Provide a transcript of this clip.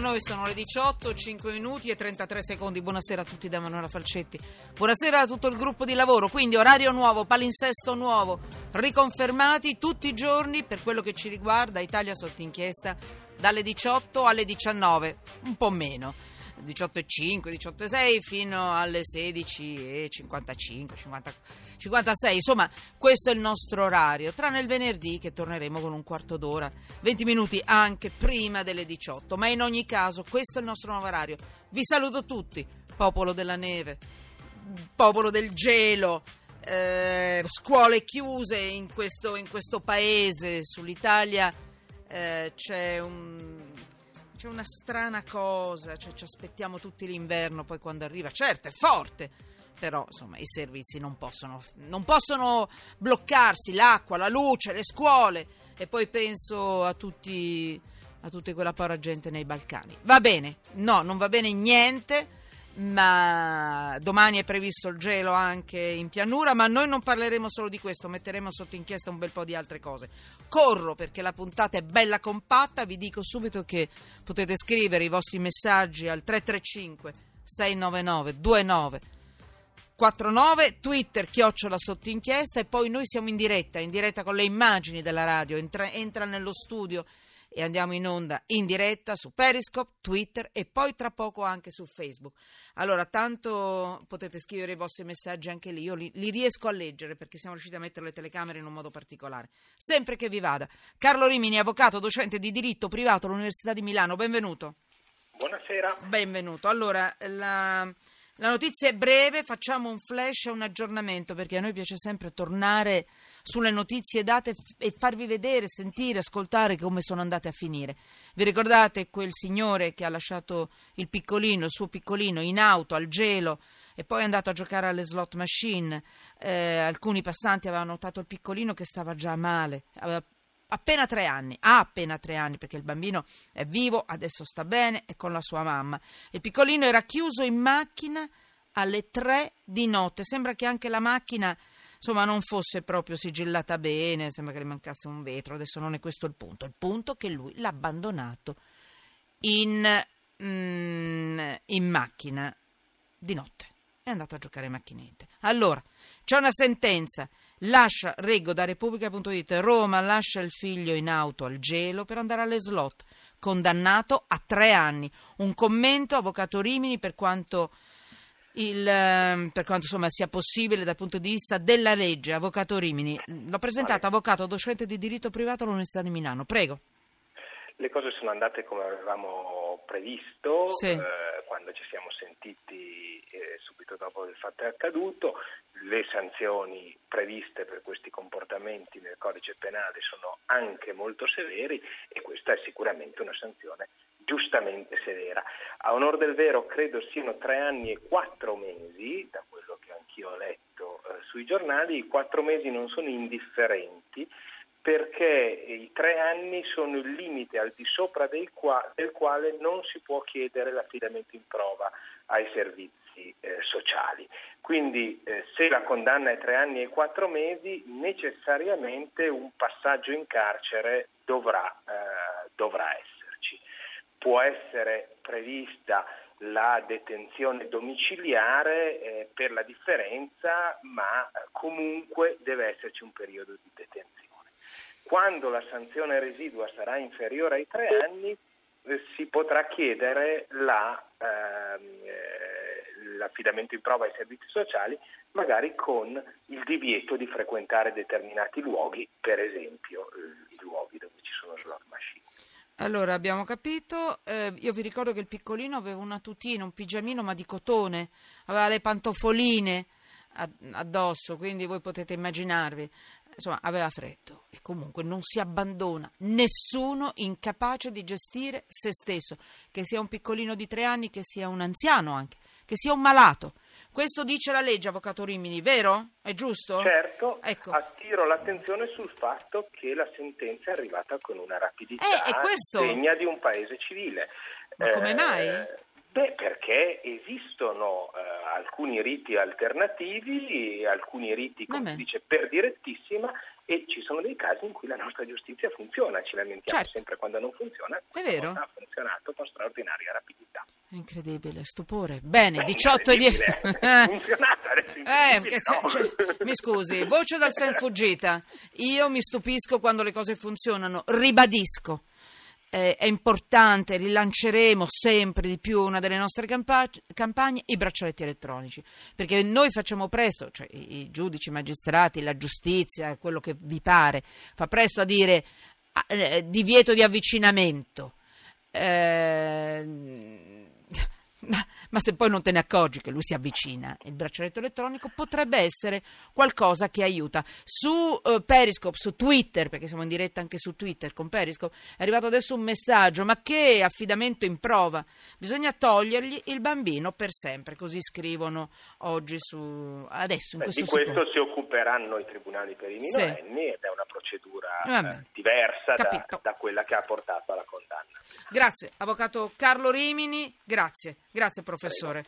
noi sono le 18, 5 minuti e 33 secondi. Buonasera a tutti da Manuela Falcetti. Buonasera a tutto il gruppo di lavoro. Quindi orario nuovo, palinsesto nuovo, riconfermati tutti i giorni per quello che ci riguarda Italia sotto inchiesta dalle 18 alle 19, un po' meno. 18.5, 18.6 fino alle 16.55, 50, 56. Insomma, questo è il nostro orario, tranne il venerdì che torneremo con un quarto d'ora, 20 minuti anche prima delle 18. Ma in ogni caso, questo è il nostro nuovo orario. Vi saluto tutti, popolo della neve, popolo del gelo. Eh, scuole chiuse in questo, in questo paese, sull'Italia eh, c'è un c'è una strana cosa, cioè ci aspettiamo tutti l'inverno, poi quando arriva, certo è forte, però insomma i servizi non possono, non possono bloccarsi, l'acqua, la luce, le scuole e poi penso a tutti a tutta quella povera gente nei Balcani. Va bene, no, non va bene niente ma domani è previsto il gelo anche in pianura, ma noi non parleremo solo di questo, metteremo sotto inchiesta un bel po' di altre cose. Corro perché la puntata è bella compatta, vi dico subito che potete scrivere i vostri messaggi al 335 699 29 49, Twitter, chiocciola sotto inchiesta e poi noi siamo in diretta, in diretta con le immagini della radio, entra, entra nello studio e andiamo in onda in diretta su Periscope, Twitter e poi tra poco anche su Facebook. Allora, tanto potete scrivere i vostri messaggi anche lì, io li, li, riesco a leggere perché siamo riusciti a mettere le telecamere in un modo particolare. Sempre che vi vada. Carlo Rimini, avvocato, docente di diritto privato all'Università di Milano, benvenuto. Buonasera. Benvenuto. Allora, la... La notizia è breve, facciamo un flash e un aggiornamento perché a noi piace sempre tornare sulle notizie date e farvi vedere, sentire, ascoltare come sono andate a finire. Vi ricordate quel signore che ha lasciato il piccolino, il suo piccolino in auto al gelo e poi è andato a giocare alle slot machine? Eh, alcuni passanti avevano notato il piccolino che stava già male, aveva appena tre anni, ha appena tre anni perché il bambino è vivo, adesso sta bene, è con la sua mamma. Il piccolino era chiuso in macchina alle tre di notte, sembra che anche la macchina insomma non fosse proprio sigillata bene, sembra che le mancasse un vetro, adesso non è questo il punto, il punto è che lui l'ha abbandonato in, mm, in macchina di notte, è andato a giocare a macchinette. Allora, c'è una sentenza Lascia, reggo da Repubblica.it, Roma lascia il figlio in auto al gelo per andare alle slot, condannato a tre anni. Un commento, Avvocato Rimini, per quanto, il, ehm, per quanto insomma, sia possibile dal punto di vista della legge. Avvocato Rimini, l'ho presentato, avvocato, docente di diritto privato all'Università di Milano. Prego. Le cose sono andate come avevamo previsto. Sì. Eh, quando ci siamo sentiti eh, subito dopo il fatto è accaduto, le sanzioni previste per questi comportamenti nel codice penale sono anche molto severi e questa è sicuramente una sanzione giustamente severa. A onore del vero credo siano tre anni e quattro mesi, da quello che anch'io ho letto eh, sui giornali, i quattro mesi non sono indifferenti perché i tre anni sono il limite al di sopra del, qua, del quale non si può chiedere l'affidamento in prova ai servizi eh, sociali. Quindi eh, se la condanna è tre anni e quattro mesi, necessariamente un passaggio in carcere dovrà, eh, dovrà esserci. Può essere prevista la detenzione domiciliare eh, per la differenza, ma eh, comunque deve esserci un periodo di detenzione. Quando la sanzione residua sarà inferiore ai tre anni, eh, si potrà chiedere la, ehm, eh, l'affidamento in prova ai servizi sociali, magari con il divieto di frequentare determinati luoghi, per esempio i luoghi dove ci sono slot machine. Allora, abbiamo capito. Eh, io vi ricordo che il piccolino aveva una tutina, un pigiamino, ma di cotone, aveva le pantofoline addosso, quindi voi potete immaginarvi insomma, aveva freddo e comunque non si abbandona nessuno incapace di gestire se stesso, che sia un piccolino di tre anni, che sia un anziano anche, che sia un malato. Questo dice la legge, Avvocato Rimini, vero? È giusto? Certo, ecco. attiro l'attenzione sul fatto che la sentenza è arrivata con una rapidità eh, questo... degna di un paese civile. Ma come mai? Eh, Beh, perché esistono eh, alcuni riti alternativi, alcuni riti, come si dice, per direttissima e ci sono dei casi in cui la nostra giustizia funziona, ci lamentiamo certo. sempre quando non funziona, è vero. ha funzionato con straordinaria rapidità. Incredibile, stupore. Bene, Beh, 18 e 10. È funzionata, eh, cioè, cioè, mi scusi, voce dal sen fuggita. Io mi stupisco quando le cose funzionano, ribadisco eh, è importante, rilanceremo sempre di più una delle nostre campa- campagne, i braccialetti elettronici, perché noi facciamo presto, cioè i, i giudici, i magistrati, la giustizia, quello che vi pare, fa presto a dire eh, divieto di avvicinamento. Eh, ma, se poi non te ne accorgi che lui si avvicina, il braccialetto elettronico potrebbe essere qualcosa che aiuta. Su uh, Periscope, su Twitter, perché siamo in diretta anche su Twitter con Periscope, è arrivato adesso un messaggio, ma che affidamento in prova? Bisogna togliergli il bambino per sempre, così scrivono oggi su... adesso in Beh, questo Di questo secondo. si occuperanno i tribunali per i minorenni sì. ed è una procedura eh, diversa da, da quella che ha portato alla. Grazie, Avvocato Carlo Rimini, grazie, grazie professore.